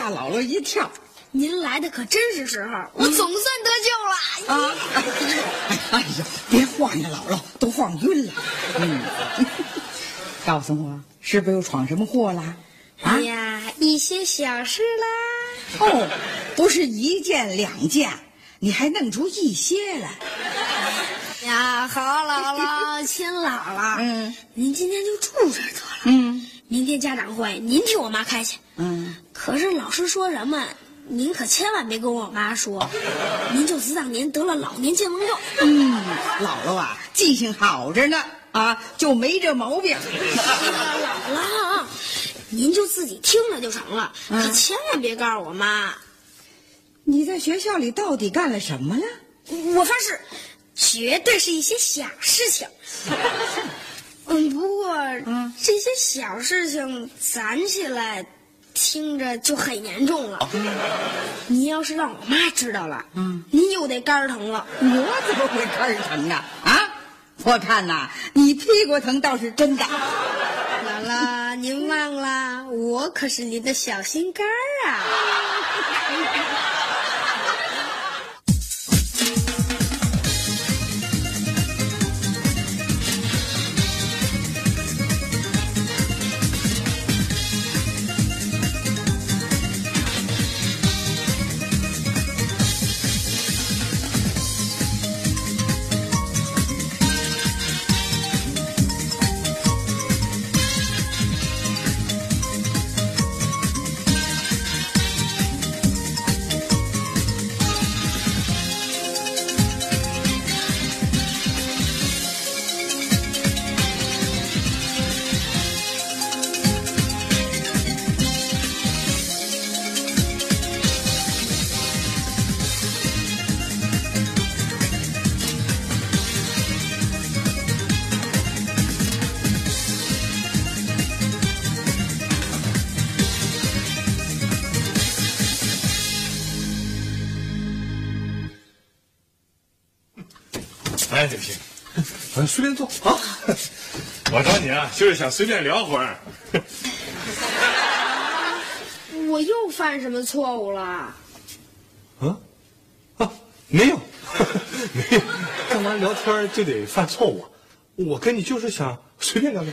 吓姥姥一跳您来的可真是时候，我总算得救了。啊！哎呀，别晃呀，姥姥都晃晕了。嗯，告诉我，是不是又闯什么祸了？啊哎呀，一些小事啦。哦，不是一件两件，你还弄出一些来。呀，好姥姥，亲姥姥，嗯，您今天就住这得了。嗯明天家长会，您替我妈开去。嗯，可是老师说什么，您可千万别跟我妈说，您就只当您得了老年健忘症。嗯，姥姥啊，记性好着呢，啊，就没这毛病。姥姥，您就自己听着就成了，可千万别告诉我妈。你在学校里到底干了什么了？我发誓，绝对是一些小事情。嗯，不过，嗯。这些小事情攒起来，听着就很严重了。你要是让我妈知道了，嗯，您又得肝疼了。我怎么会肝疼啊？啊，我看呐，你屁股疼倒是真的。姥姥，您忘了，我可是您的小心肝儿啊！随便坐 啊。我找你啊，就是想随便聊会儿。我又犯什么错误了？啊啊，没有，没有，干嘛聊天就得犯错误？我跟你就是想随便聊聊。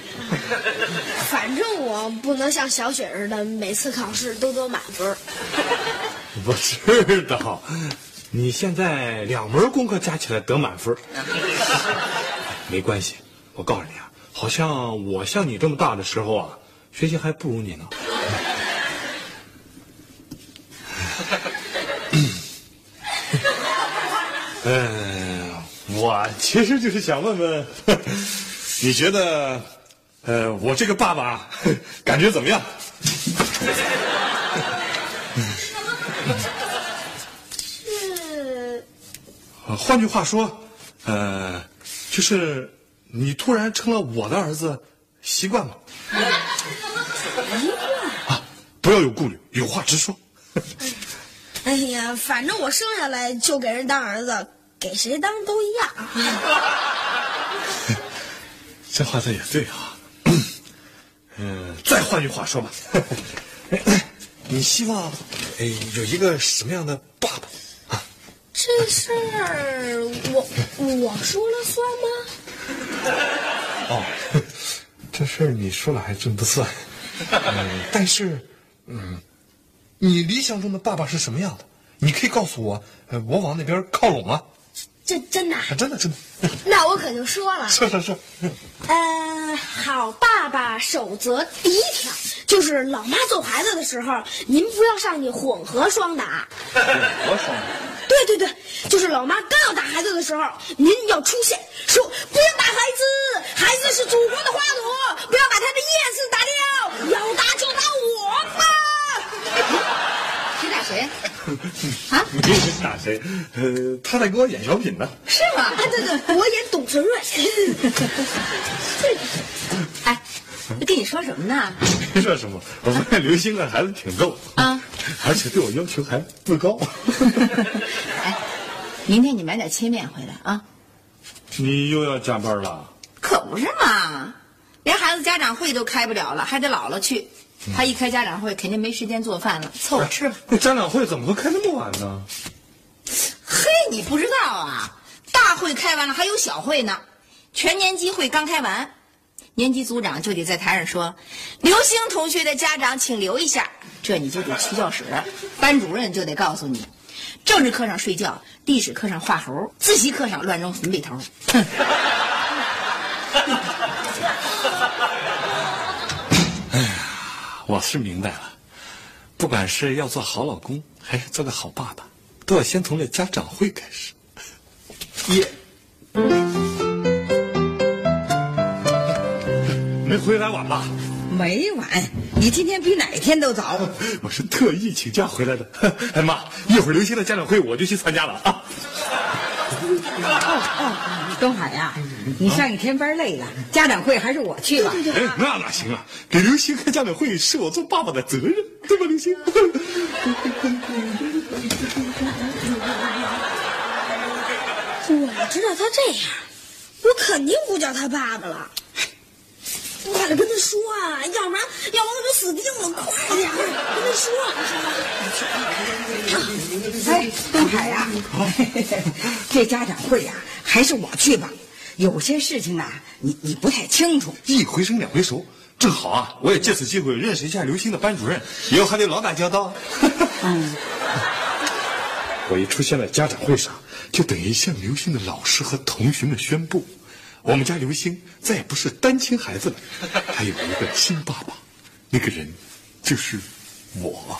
反正我不能像小雪似的，每次考试都得满分儿。不是的，你现在两门功课加起来得满分，没关系。我告诉你啊，好像我像你这么大的时候啊，学习还不如你呢。嗯，我其实就是想问问，你觉得，呃，我这个爸爸 感觉怎么样？是呃，换句话说，呃，就是你突然成了我的儿子，习惯吗？啊，不要有顾虑，有话直说。哎呀，反正我生下来就给人当儿子，给谁当都一样。这话倒也对啊。嗯、再换句话说吧，你希望，哎，有一个什么样的爸爸啊？这事儿我我说了算吗？哦，这事儿你说了还真不算。嗯，但是，嗯，你理想中的爸爸是什么样的？你可以告诉我，呃，我往那边靠拢啊！这真的啊？啊，真的真的，那我可就说了。是是是，呃，好爸爸守则第一条就是，老妈揍孩子的时候，您不要上去混合双打。混合双打。对对对，就是老妈刚要打孩子的时候，您要出现，说不要打孩子，孩子是祖国的花朵，不要把他的叶子打掉，要打就打我吧。谁打谁？啊？你是打谁？呃，他在给我演小品呢。是吗？啊，对对，我演董存瑞。哎，跟你说什么呢？没说什么，我发现刘星啊孩子挺逗啊，而且对我要求还不高。哎。明天你买点切面回来啊。你又要加班了？可不是嘛，连孩子家长会都开不了了，还得姥姥去。他一开家长会，肯定没时间做饭了，凑合吃吧。那家长会怎么会开那么晚呢？嘿，你不知道啊？大会开完了，还有小会呢。全年级会刚开完，年级组长就得在台上说：“刘星同学的家长请留一下。”这你就得去教室，班主任就得告诉你：政治课上睡觉，历史课上画猴，自习课上乱扔粉笔头。哼。哎呀，我是明白了，不管是要做好老公，还是做个好爸爸，都要先从这家长会开始。耶！没回来晚吧？没晚，你今天比哪天都早。我是特意请假回来的。哎妈，一会儿刘星的家长会我就去参加了啊。哦哦，东海呀、你上一天班累了，家长会还是我去吧。哎，那哪行啊？给刘星开家长会是我做爸爸的责任，对吧，刘星？我知道他这样，我肯定不叫他爸爸了。我得跟他说啊，要不然要不然他就死定了。快点跟他说。哎，东海呀、这家长会呀、还是我去吧。有些事情啊，你你不太清楚。一回生两回熟，正好啊，我也借此机会认识一下刘星的班主任，以后还得老打交道。嗯，我一出现在家长会上，就等于向刘星的老师和同学们宣布，我们家刘星再也不是单亲孩子了，还有一个亲爸爸，那个人就是我。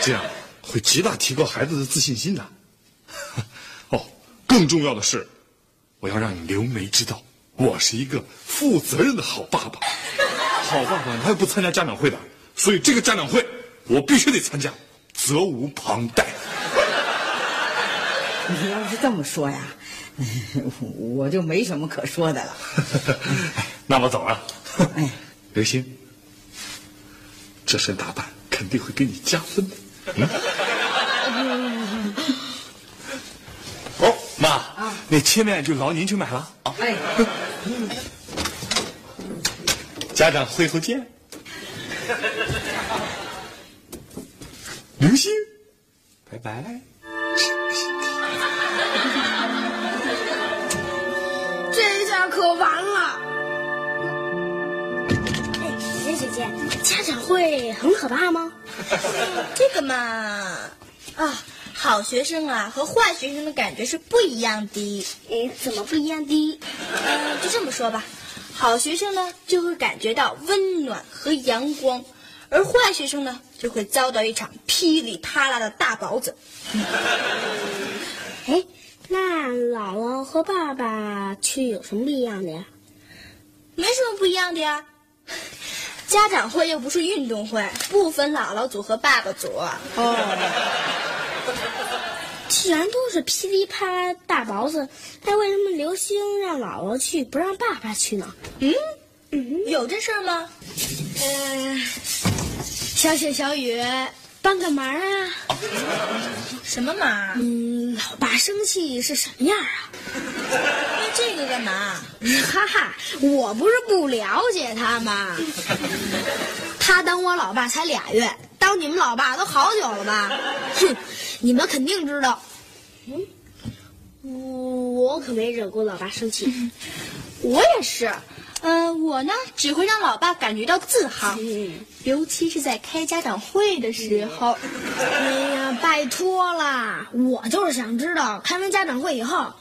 这样会极大提高孩子的自信心的。哦，更重要的是，我要让刘梅知道，我是一个负责任的好爸爸。好爸爸哪有不参加家长会的？所以这个家长会我必须得参加，责无旁贷。你 要是这么说呀，我就没什么可说的了。那我走了。哎，刘星，这身打扮肯定会给你加分的。嗯。哦，妈，那切面就劳您去买了啊。哎，家长会后见。刘星，拜拜。家长会很可怕吗？这个嘛，啊，好学生啊和坏学生的感觉是不一样的。嗯，怎么不一样的？嗯、就这么说吧，好学生呢就会感觉到温暖和阳光，而坏学生呢就会遭到一场噼里啪啦的大雹子。哎，那姥姥和爸爸去有什么不一样的呀？没什么不一样的呀。家长会又不是运动会，不分姥姥组和爸爸组。既然都是噼里啪啦大雹子，那为什么刘星让姥姥去，不让爸爸去呢？嗯，有这事儿吗？呃，小雪、小雨，帮个忙啊！什么忙？嗯，老爸生气是什么样啊？问这个干嘛？哈哈，我不是不了解他吗？他当我老爸才俩月，当你们老爸都好久了吧？哼，你们肯定知道。嗯，我可没惹过老爸生气。我也是。嗯、我呢只会让老爸感觉到自豪，尤其是在开家长会的时候。哎呀，拜托啦！我就是想知道，开完家长会以后，老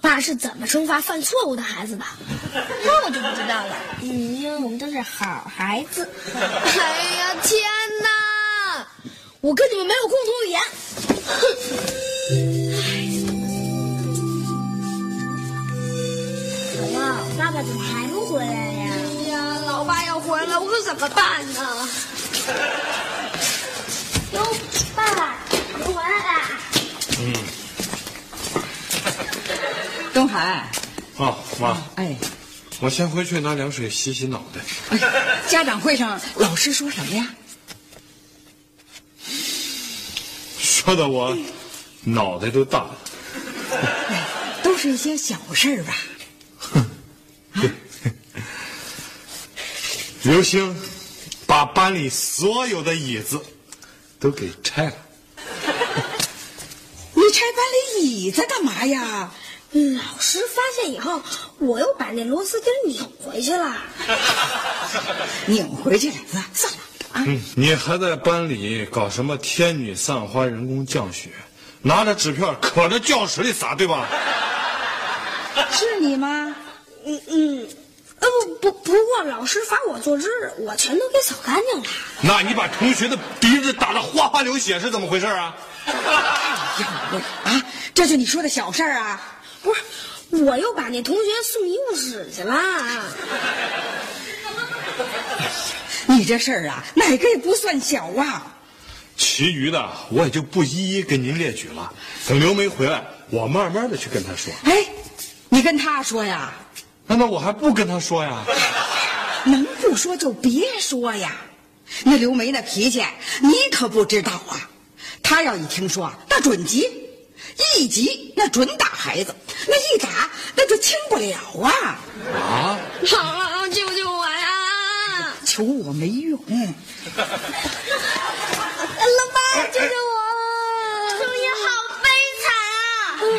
爸是怎么惩罚犯错误的孩子的。那我就不知道了。嗯，因为我们都是好孩子。哎呀，天哪！我跟你们没有共同语言。哼！姥姥，爸爸怎么还不回来呀？哎呀，老爸要回来，我可怎么办呢？哟，爸爸，我回来啦！嗯东海，啊，妈，哎，我先回去拿凉水洗洗脑袋。哎家长会上老师说什么呀？说的我脑袋都大了。都是一些小事儿吧。刘星把班里所有的椅子都给拆了。你拆班里椅子干嘛呀？老师发现以后，我又把那螺丝钉拧回去了。拧回去了，算算了啊。嗯，你还在班里搞什么天女散花人工降雪，拿着纸片可着教室里撒，对吧？是你吗？嗯嗯，呃不不不过老师罚我做值，我全都给扫干净了。那你把同学的鼻子打得哗哗流血是怎么回事啊？哎呀喂啊，这就你说的小事儿啊？不是，我又把那同学送医务室去了。你这事儿啊，哪个也不算小啊。其余的我也就不一一跟您列举了。等刘梅回来，我慢慢的去跟她说。哎，你跟她说呀，难道我还不跟他说呀？能不说就别说呀。那刘梅那脾气，你可不知道啊。她要一听说啊，那准急，一急那准打孩子，那一打那就轻不了啊。啊？好，救救我呀！求我没用。老爸，救救我！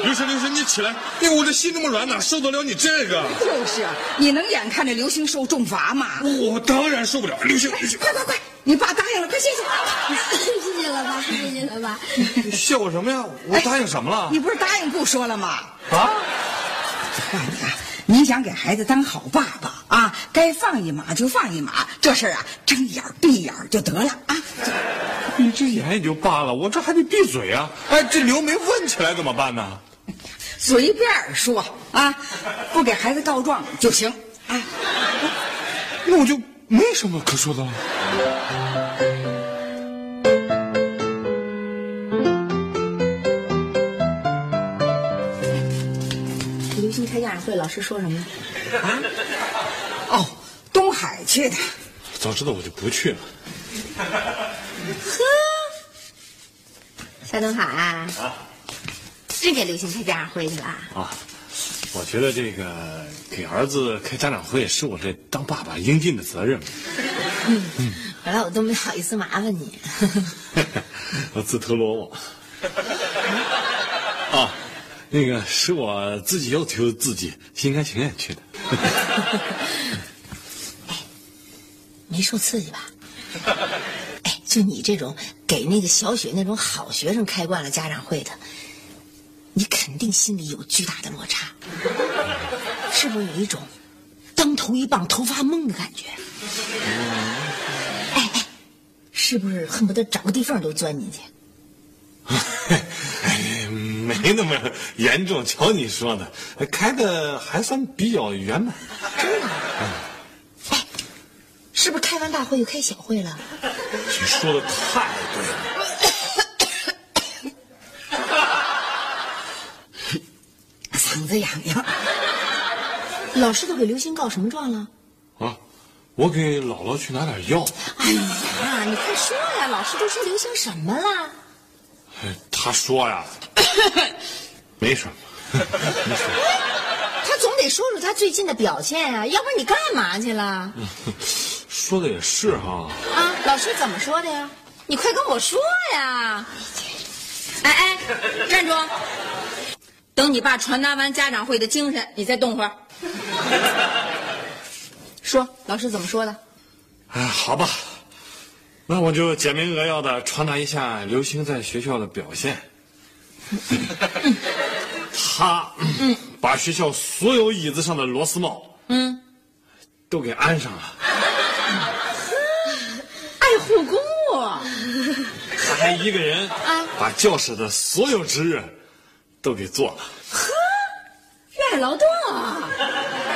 刘星，刘星，你起来！哎呦，我这心那么软，哪受得了你这个？就是啊，你能眼看着刘星受重罚吗？我当然受不了。刘星，刘星，快快快，你爸答应了，快谢谢。谢谢了吧，谢谢了吧。谢我什么呀？我答应什么了？你不是答应不说了吗？啊？告诉你啊，你想给孩子当好爸爸啊，该放一马就放一马，这事儿啊，睁眼闭眼就得了啊。你这眼也就罢了，我这还得闭嘴啊！哎，这刘梅问起来怎么办呢？随便说啊，不给孩子告状就行啊。那我就没什么可说的了。刘星开家长会，老师说什么了？哦，东海去的，早知道我就不去了。呵 夏东海啊，真给刘星开家长会去了？啊，我觉得这个给儿子开家长会是我这当爸爸应尽的责任。本来我都没好意思麻烦你。我自投罗网。啊，那个是我自己要求自己，心甘情愿去的。没受刺激吧？哎，就你这种给那个小雪那种好学生开惯了家长会的，你肯定心里有巨大的落差，是不是有一种当头一棒头发懵的感觉？哎哎，是不是恨不得找个地缝都钻进去？哎，没那么严重，瞧你说的，开的还算比较圆满。真的哎，是不是开完大会又开小会了？你说的太对了。子痒痒。老师都给刘星告什么状了？啊，我给姥姥去拿点药。哎呀，你快说呀！老师都说刘星什么了？哎他说呀 没什么，没什么。他总得说说他最近的表现啊，要不然你干嘛去了？说的也是哈。啊，老师怎么说的呀？你快跟我说呀！哎哎，站住！等你爸传达完家长会的精神，你再动会儿。说，老师怎么说的？哎，好吧，那我就简明扼要的传达一下刘星在学校的表现。他把学校所有椅子上的螺丝帽，嗯，都给安上了。爱护公物。他还一个人把教室的所有值日都给做了。呵热爱劳动啊！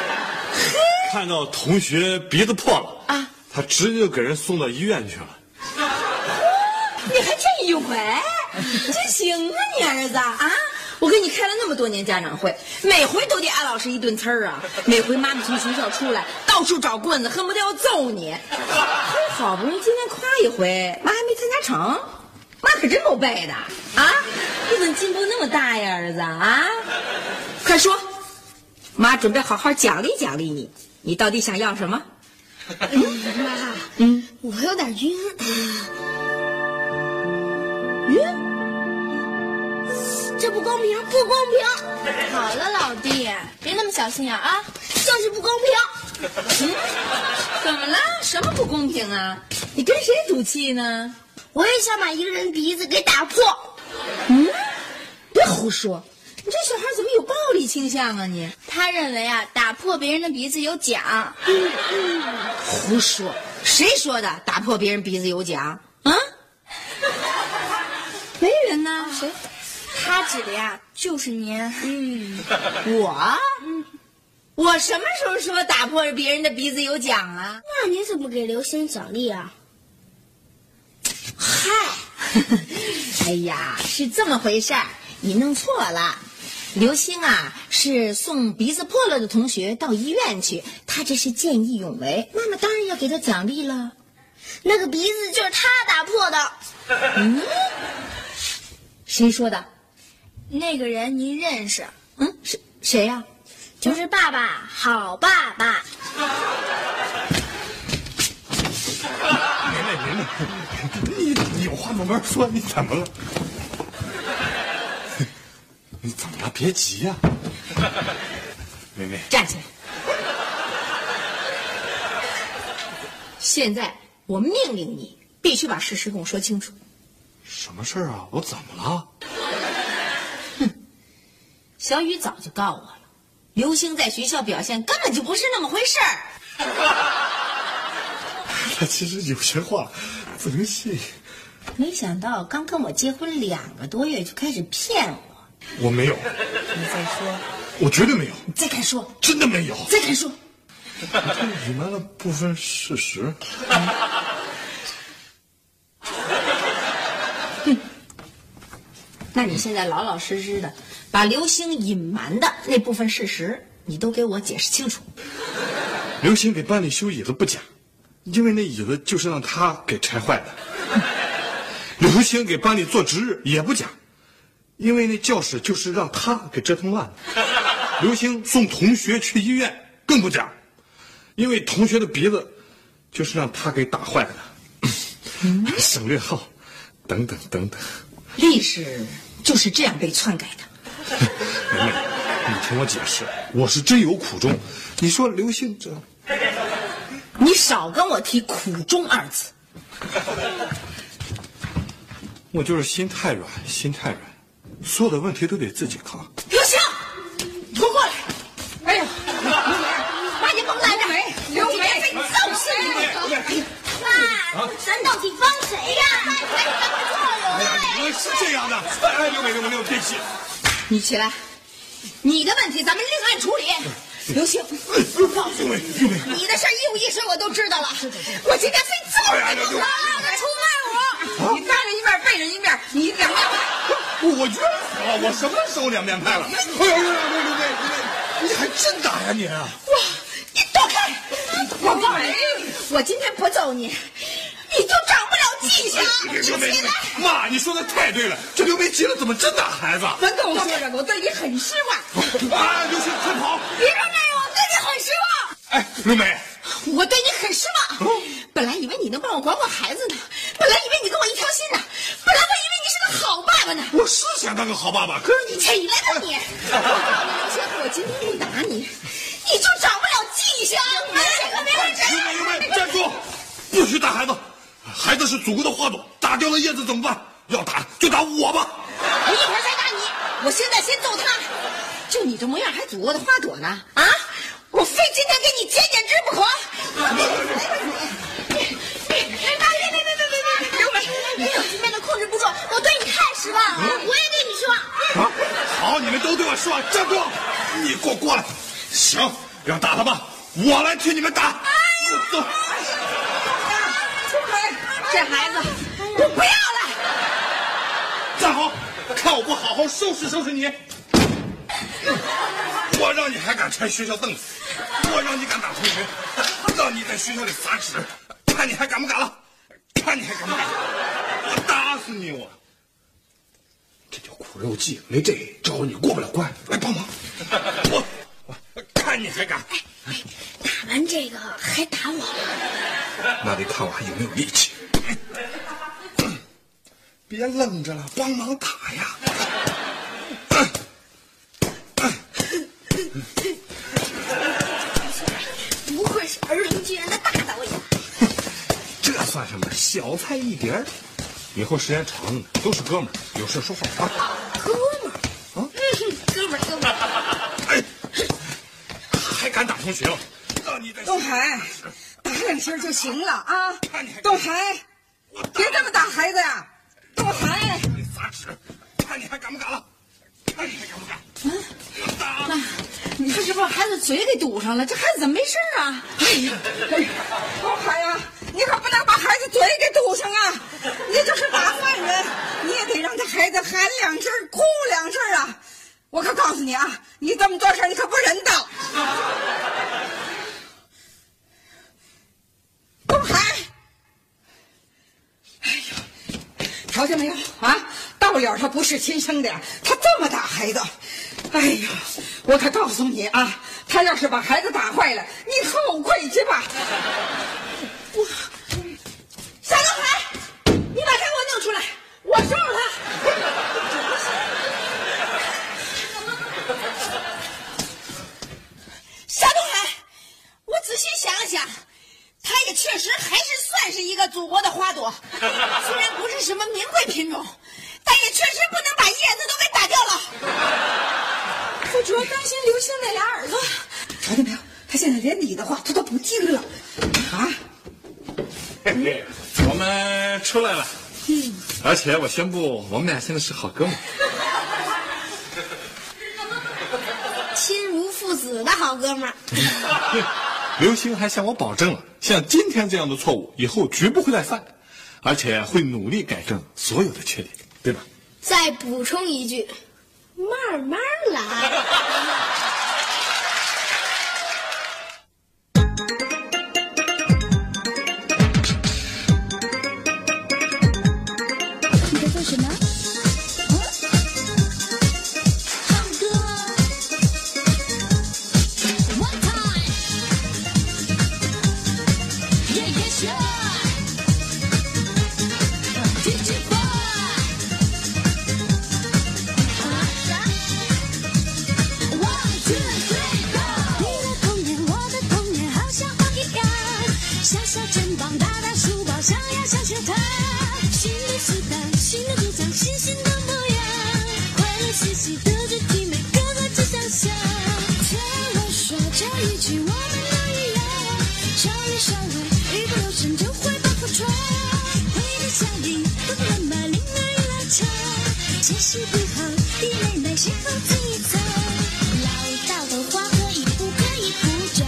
看到同学鼻子破了啊，他直接就给人送到医院去了。你还真一回，真行啊你儿子啊！我给你开了那么多年家长会，每回都得挨老师一顿呲儿啊！每回妈妈从学校出来，到处找棍子，恨不得要揍你。好不容易今天夸一回，妈还没参加成，妈可真够背的啊！你怎么进步那么大呀，儿子啊？快说，妈准备好好奖励奖励你，你到底想要什么？妈，嗯，我有点晕。晕？这不公平，不公平！好了，老弟，别那么小心眼啊！就是不公平。嗯，怎么了？什么不公平啊？你跟谁赌气呢？我也想把一个人鼻子给打破。嗯，别胡说！你这小孩怎么有暴力倾向啊？你？他认为啊，打破别人的鼻子有奖。嗯嗯，胡说！谁说的？打破别人鼻子有奖？啊？没人呢？谁？他指的呀，就是您。嗯，我，嗯，我什么时候说打破别人的鼻子有奖啊？那你怎么给刘星奖励啊？嗨，哎呀，是这么回事儿，你弄错了。刘星啊，是送鼻子破了的同学到医院去，他这是见义勇为，妈妈当然要给他奖励了。那个鼻子就是他打破的。嗯，谁说的？那个人您认识？嗯，谁谁呀？就是爸爸，好爸爸。明白明白，你有话慢慢说，你怎么了？你怎么了？别急呀，妹妹，站起来。现在我命令你，必须把事实跟我说清楚。什么事儿啊？我怎么了？哼小雨早就告我了，刘星在学校表现根本就不是那么回事儿。他其实有些话不能信。没想到刚跟我结婚两个多月就开始骗我。我没有。你再说。我绝对没有。你再敢说。真的没有。再敢说。他隐瞒了部分事实。哼。那你现在老老实实的。把刘星隐瞒的那部分事实，你都给我解释清楚。刘星给班里修椅子不假，因为那椅子就是让他给拆坏的。刘星给班里做值日也不假，因为那教室就是让他给折腾乱了。刘星送同学去医院更不假，因为同学的鼻子就是让他给打坏的。省略号，等等等等。历史就是这样被篡改的。梅梅，你听我解释，我是真有苦衷。你说刘星这，你少跟我提“苦衷”二字。我就是心太软，心太软，所有的问题都得自己扛。刘星，你给我过来！哎呀，刘梅，妈你甭拦着梅，刘梅非揍死你！妈，咱到底帮谁呀？是这样的，哎，刘梅，刘梅，刘梅，别急。你起来，你的问题咱们另案处理。刘星，告诉我，你的事一五一十我都知道了。我今天非揍你不可！出卖我！你当着一面，背着一面，你两面派。我冤死了！我什么时候两面派了？哎呦呦呦呦呦！你还真打呀你！哇！你躲开！我告诉你，我今天不揍你。你就长不了记性。刘梅，妈，你说的太对了。这刘梅急了，怎么真打孩子？别跟我说这个，我对你很失望。啊，刘星，快跑！别说这个，我对你很失望。哎，刘梅，我对你很失望。本来以为你能帮我管管孩子呢，本来以为你跟我一条心呢，本来我以为你是个好爸爸呢。我是想当个好爸爸，可是你起来吧你！我告诉你，刘星，我今天不打你，你就长不了记性。刘梅，刘梅，站住！不许打孩子。孩子是祖国的花朵，打掉了叶子怎么办？要打就打我吧！我一会儿再打你，我现在先揍他。就你这模样，还祖国的花朵呢？啊！我非今天给你剪剪枝不可！别别别别别别别！刘梅，你有今天的控制不住，我对你太失望了，我也对你失望。啊！好，你们都对我失望，站住！你给我过来！行，要打他吧，我来替你们打。走。这孩子，我不要了。站好看我不好好收拾收拾你！我让你还敢拆学校凳子，我让你敢打同学，让你在学校里撒纸，看你还敢不敢了？看你还敢不敢？我打死你！我这叫苦肉计，没这招你过不了关。来帮忙！我我看你还敢？哎打完这个还打我？那得看我还有没有力气。别愣着了，帮忙打呀！不愧是儿童剧院的大导演。这算什么？小菜一碟儿。以后时间长了都是哥们儿，有事说话啊！哥们儿，啊，哥们儿，哥们儿，哎，还敢打同学了？让你在东海，打两下就行了啊！东海，别这么打孩子呀！东海，你撒纸，看你还敢不敢了？看你还敢不敢？嗯打那你这是把孩子嘴给堵上了，这孩子怎么没事啊？哎呀，哎呀，东海呀，你可不能把孩子嘴给堵上啊！你就是大犯人，你也得让这孩子喊两声、哭两声啊！我可告诉你啊，你这么做事你可不人道。东海，哎呀，瞧见没有啊？道友他不是亲生的，他这么打孩子，哎呀，我可告诉你啊，他要是把孩子打坏了，你后悔去吧！我，夏东海，你把他给我弄出来，我收拾他。夏东海，我仔细想了想，他也确实还是算是一个祖国的花朵，虽然不是什么名贵品种，但也确实不能把叶子都给打掉了。我主要担心刘星那俩耳朵，瞧见没有？他现在连你的话他都不听了，啊！我们出来了。嗯，而且我宣布，我们俩现在是好哥们儿。亲如父子的好哥们儿。刘星还向我保证了，像今天这样的错误以后绝不会再犯，而且会努力改正所有的缺点，对吧？再补充一句，慢慢来。稍微稍微，一不留神就会把破窗。回到家里，爸爸妈妈铃儿拉长，解释不好，弟妹妹先后自藏。唠叨的话可以不可以不讲？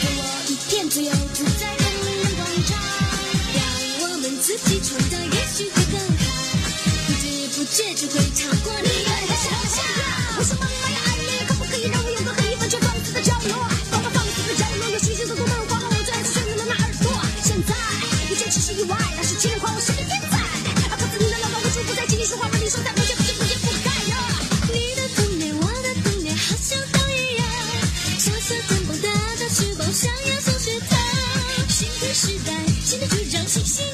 给我一片自由自在的人人广场，让我们自己创造，也许会更好。不知不觉就会超过你的